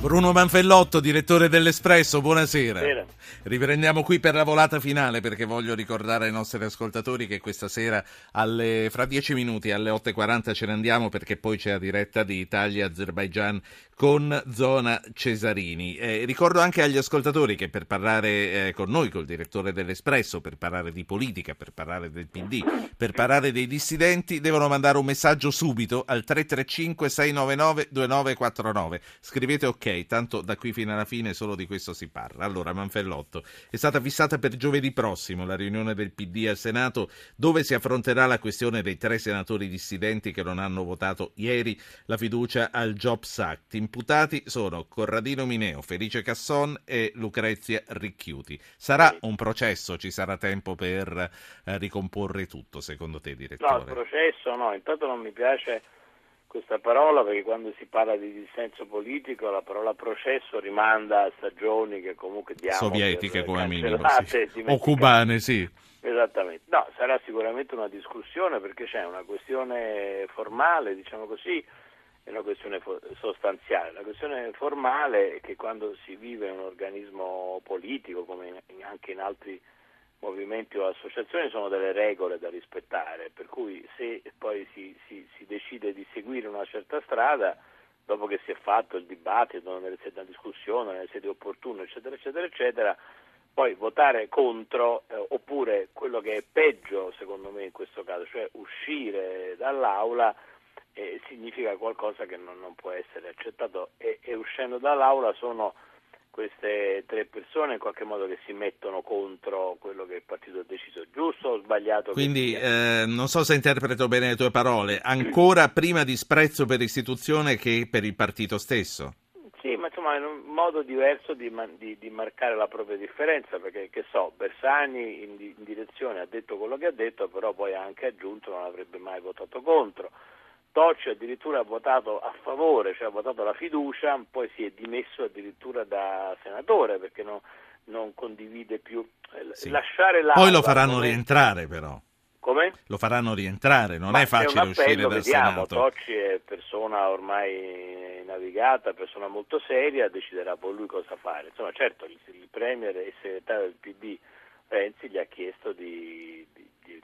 Bruno Manfellotto, direttore dell'Espresso, buonasera. Buonasera. Riprendiamo qui per la volata finale perché voglio ricordare ai nostri ascoltatori che questa sera alle, fra dieci minuti alle 8.40 ce ne andiamo perché poi c'è la diretta di Italia-Azerbaijan con Zona Cesarini. Eh, ricordo anche agli ascoltatori che per parlare eh, con noi, col direttore dell'Espresso, per parlare di politica, per parlare del PD, per parlare dei dissidenti, devono mandare un messaggio subito al 335-699-2949. Scrivete ok, tanto da qui fino alla fine solo di questo si parla. Allora, Manfellotto. È stata fissata per giovedì prossimo la riunione del PD al Senato dove si affronterà la questione dei tre senatori dissidenti che non hanno votato ieri la fiducia al Jobs Act. Imputati sono Corradino Mineo, Felice Casson e Lucrezia Ricchiuti. Sarà un processo? Ci sarà tempo per eh, ricomporre tutto, secondo te, direttore? No, il processo no, intanto non mi piace questa parola perché quando si parla di dissenso politico la parola processo rimanda a stagioni che comunque diamo sovietiche come minimo sì. o cubane sì. Esattamente. No sarà sicuramente una discussione perché c'è una questione formale diciamo così e una questione sostanziale. La questione formale è che quando si vive un organismo politico come anche in altri movimenti o associazioni sono delle regole da rispettare, per cui se poi si, si, si decide di seguire una certa strada, dopo che si è fatto il dibattito, di discussione, nelle sedi opportune, eccetera, eccetera, eccetera, poi votare contro eh, oppure quello che è peggio secondo me in questo caso, cioè uscire dall'aula eh, significa qualcosa che non, non può essere accettato. E, e uscendo dall'aula sono queste tre persone in qualche modo che si mettono contro quello che il partito ha deciso, giusto o sbagliato? Quindi eh, non so se interpreto bene le tue parole, ancora prima disprezzo per l'istituzione che per il partito stesso? Sì, ma insomma è un modo diverso di, di, di marcare la propria differenza, perché che so, Bersani in, in direzione ha detto quello che ha detto, però poi ha anche aggiunto non avrebbe mai votato contro. Tocci addirittura ha votato a favore, cioè ha votato la fiducia, poi si è dimesso addirittura da senatore perché no, non condivide più. Eh, sì. Lasciare la poi lo faranno come... rientrare però. Come? Lo faranno rientrare, non Ma è facile appello, uscire dal vediamo, Senato. Tocci è persona ormai navigata, persona molto seria, deciderà poi lui cosa fare. Insomma, certo, il, il Premier e il segretario del PD Renzi gli ha chiesto di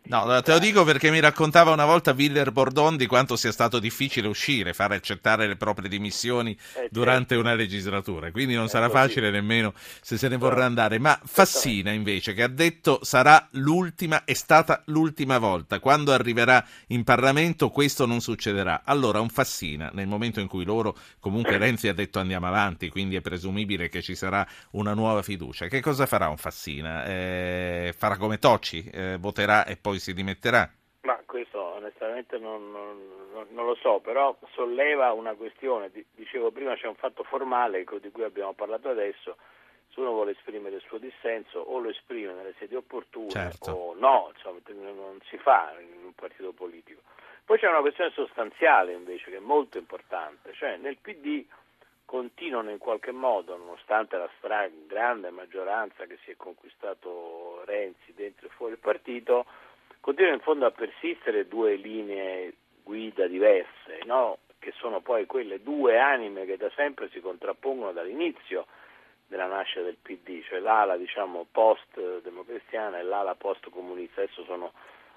No, te lo dico perché mi raccontava una volta Viller Bordon di quanto sia stato difficile uscire, fare accettare le proprie dimissioni eh, certo. durante una legislatura, quindi non eh, sarà così. facile nemmeno se se ne vorrà andare. Ma Fassina invece, che ha detto sarà l'ultima, è stata l'ultima volta, quando arriverà in Parlamento questo non succederà. Allora un Fassina, nel momento in cui loro, comunque Renzi ha detto andiamo avanti, quindi è presumibile che ci sarà una nuova fiducia, che cosa farà un Fassina? Eh, farà come Tocci, eh, voterà e poi poi si dimetterà? Ma questo onestamente non, non, non, lo so, però solleva una questione, dicevo prima c'è un fatto formale di cui abbiamo parlato adesso, se uno vuole esprimere il suo dissenso o lo esprime nelle sedi opportune certo. o no, insomma, non si fa in un partito politico. Poi c'è una questione sostanziale invece che è molto importante, cioè nel PD continuano in qualche modo, nonostante la stra- grande maggioranza che si è conquistato Renzi dentro e fuori il partito, continuano in fondo a persistere due linee guida diverse, no? che sono poi quelle due anime che da sempre si contrappongono dall'inizio della nascita del PD, cioè l'ala diciamo, post-democristiana e l'ala post-comunista. Adesso sono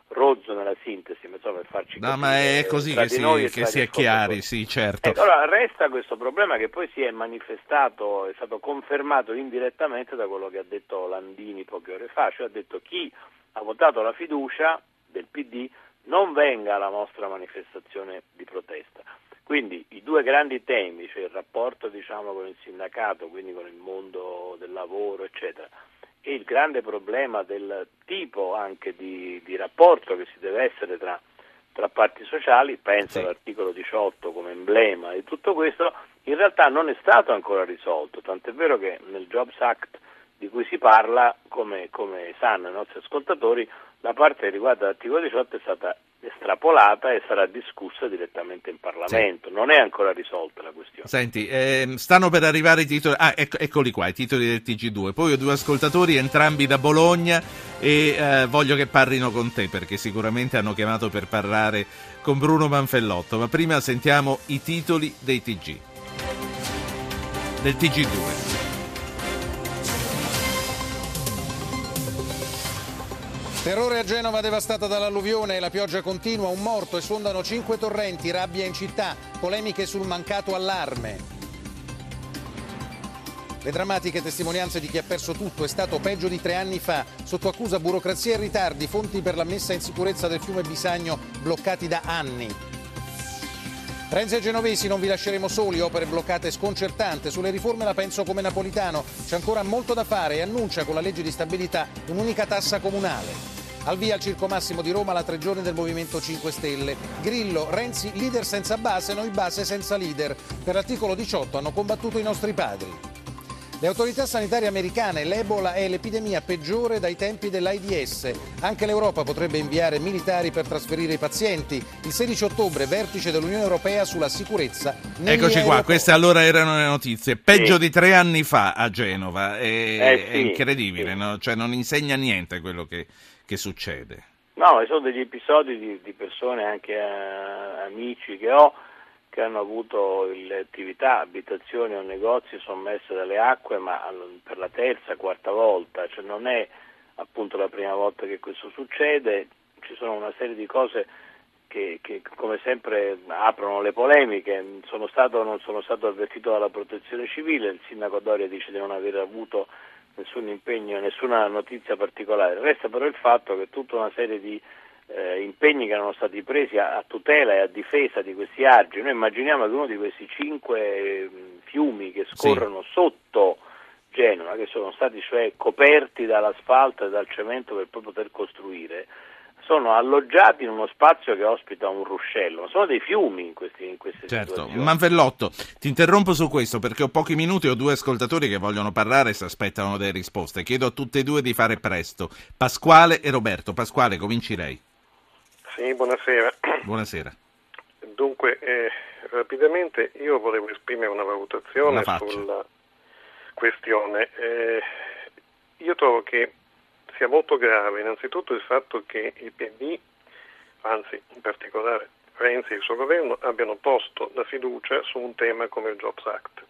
rozzo nella sintesi, insomma, per farci No, ma è così che si, che si è chiari, sì, certo. Eh, allora resta questo problema che poi si è manifestato, è stato confermato indirettamente da quello che ha detto Landini poche ore fa, cioè ha detto chi ha votato la fiducia del PD non venga alla nostra manifestazione di protesta. Quindi i due grandi temi, cioè il rapporto diciamo, con il sindacato, quindi con il mondo del lavoro, eccetera, e il grande problema del tipo anche di, di rapporto che si deve essere tra, tra parti sociali, penso sì. all'articolo 18 come emblema di tutto questo, in realtà non è stato ancora risolto, tant'è vero che nel Jobs Act di cui si parla, come, come sanno i nostri ascoltatori, la parte che riguarda l'articolo 18 è stata estrapolata e sarà discussa direttamente in Parlamento. Sì. Non è ancora risolta la questione. Senti, eh, stanno per arrivare i titoli. Ah, ecco, eccoli qua, i titoli del TG2. Poi ho due ascoltatori, entrambi da Bologna, e eh, voglio che parlino con te perché sicuramente hanno chiamato per parlare con Bruno Manfellotto. Ma prima sentiamo i titoli dei TG. del TG2. Terrore a Genova devastata dall'alluvione la pioggia continua, un morto e sfondano cinque torrenti, rabbia in città, polemiche sul mancato allarme. Le drammatiche testimonianze di chi ha perso tutto è stato peggio di tre anni fa. Sotto accusa burocrazia e ritardi, fonti per la messa in sicurezza del fiume Bisagno bloccati da anni. Renzi e Genovesi non vi lasceremo soli, opere bloccate sconcertante. Sulle riforme la penso come Napolitano. C'è ancora molto da fare e annuncia con la legge di stabilità un'unica tassa comunale. Al via al Circo Massimo di Roma la tre giorni del Movimento 5 Stelle. Grillo, Renzi, leader senza base, noi base senza leader. Per l'articolo 18 hanno combattuto i nostri padri. Le autorità sanitarie americane, l'Ebola è l'epidemia peggiore dai tempi dell'AIDS. Anche l'Europa potrebbe inviare militari per trasferire i pazienti. Il 16 ottobre, vertice dell'Unione Europea sulla sicurezza. Eccoci qua, queste allora erano le notizie. Peggio sì. di tre anni fa a Genova. È, eh sì, è incredibile, sì. no? cioè non insegna niente quello che che succede? No, sono degli episodi di, di persone, anche uh, amici che ho, che hanno avuto le attività, abitazioni o negozi sommesse dalle acque, ma per la terza, quarta volta, cioè non è appunto la prima volta che questo succede, ci sono una serie di cose che, che come sempre aprono le polemiche, sono stato, non sono stato avvertito dalla protezione civile, il sindaco Doria dice di non aver avuto nessun impegno, nessuna notizia particolare. Resta però il fatto che tutta una serie di eh, impegni che erano stati presi a, a, tutela e a difesa di questi argini, noi immaginiamo che uno di questi cinque eh, fiumi che scorrono sì. sotto Genova, che sono stati cioè coperti dall'asfalto e dal cemento per poi poter costruire, sono alloggiati in uno spazio che ospita un ruscello, sono dei fiumi in, questi, in queste certo. situazioni. Manfellotto, ti interrompo su questo perché ho pochi minuti, ho due ascoltatori che vogliono parlare e si aspettano delle risposte. Chiedo a tutte e due di fare presto. Pasquale e Roberto. Pasquale, cominci lei. Sì, buonasera. Buonasera. Dunque, eh, rapidamente io volevo esprimere una valutazione sulla questione. Eh, io trovo che sia molto grave innanzitutto il fatto che il PD, anzi in particolare Renzi e il suo governo, abbiano posto la fiducia su un tema come il Jobs Act,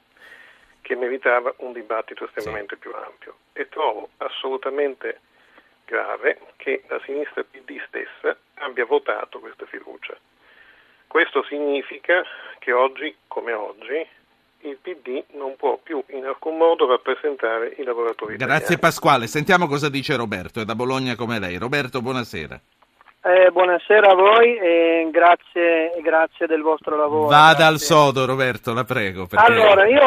che meritava un dibattito estremamente sì. più ampio. E trovo assolutamente grave che la sinistra PD stessa abbia votato questa fiducia. Questo significa che oggi, come oggi, il PD non può più in alcun modo rappresentare i lavoratori Grazie italiani. Pasquale, sentiamo cosa dice Roberto, è da Bologna come lei. Roberto, buonasera. Eh, buonasera a voi e grazie, grazie, del vostro lavoro. Vada grazie. al sodo Roberto, la prego. Perché... Allora, io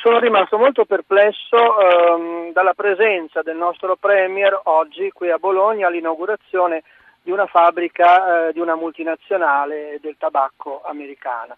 sono rimasto molto perplesso ehm, dalla presenza del nostro Premier oggi qui a Bologna all'inaugurazione di una fabbrica eh, di una multinazionale del tabacco americana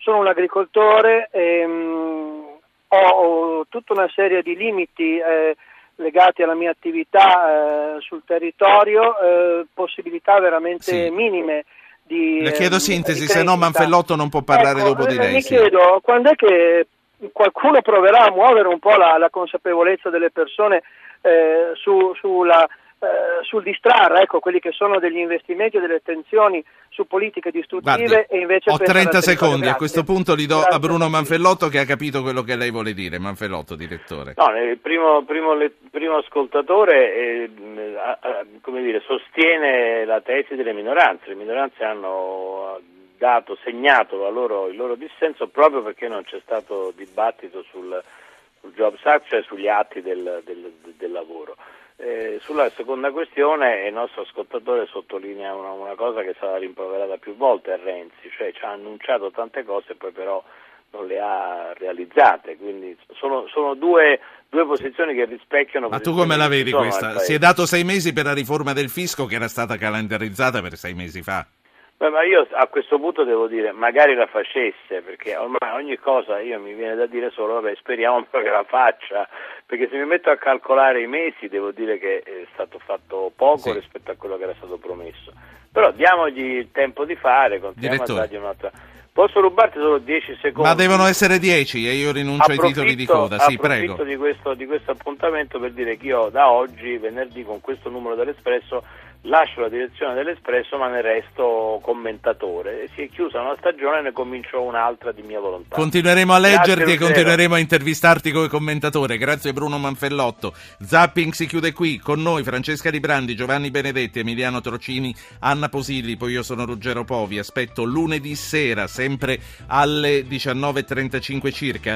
sono un agricoltore, ehm, ho, tutta una serie di limiti eh, legati alla mia attività eh, sul territorio, eh, possibilità veramente sì. minime. Di, Le chiedo ehm, sintesi, se no Manfellotto non può parlare ecco, dopo di eh, lei. Mi sì. chiedo quando è che qualcuno proverà a muovere un po' la, la consapevolezza delle persone eh, su, sulla eh, sul distrarre ecco, quelli che sono degli investimenti e delle attenzioni su politiche distruttive Guardi, e invece ho 30 secondi, Grazie. a questo punto li do Grazie. a Bruno Manfellotto che ha capito quello che lei vuole dire. Manfellotto, direttore. No, il primo, primo, primo ascoltatore eh, come dire, sostiene la tesi delle minoranze, le minoranze hanno dato, segnato loro, il loro dissenso proprio perché non c'è stato dibattito sul, sul Jobs Act, cioè sugli atti del, del, del lavoro. Eh, sulla seconda questione il nostro ascoltatore sottolinea una, una, cosa che è stata rimproverata più volte a Renzi, cioè ci ha annunciato tante cose e poi però non le ha realizzate, quindi sono, sono due, due, posizioni che rispecchiano... Ma tu come la vedi questa? Si è dato sei mesi per la riforma del fisco che era stata calendarizzata per sei mesi fa. Beh, ma io a questo punto devo dire, magari la facesse, perché ormai ogni cosa io mi viene da dire solo, vabbè, speriamo che la faccia, perché se mi metto a calcolare i mesi devo dire che è stato fatto poco sì. rispetto a quello che era stato promesso. Però diamogli il tempo di fare, continuiamo Direttore. a dargli un'altra... Posso rubarti solo 10 secondi? Ma devono essere 10 e io rinuncio ai titoli di coda, sì, prego. Di questo, di questo appuntamento per dire che io da oggi, venerdì, con questo numero dell'Espresso lascio la direzione dell'Espresso ma ne resto commentatore. Si è chiusa una stagione e ne comincio un'altra di mia volontà. Continueremo a leggerti e continueremo a intervistarti come commentatore. Grazie Bruno Manfellotto. Zapping si chiude qui con noi Francesca Librandi, Giovanni Benedetti, Emiliano Trocini, Anna Posilli, poi io sono Ruggero Po. Vi aspetto lunedì sera, sempre alle 19.35 circa.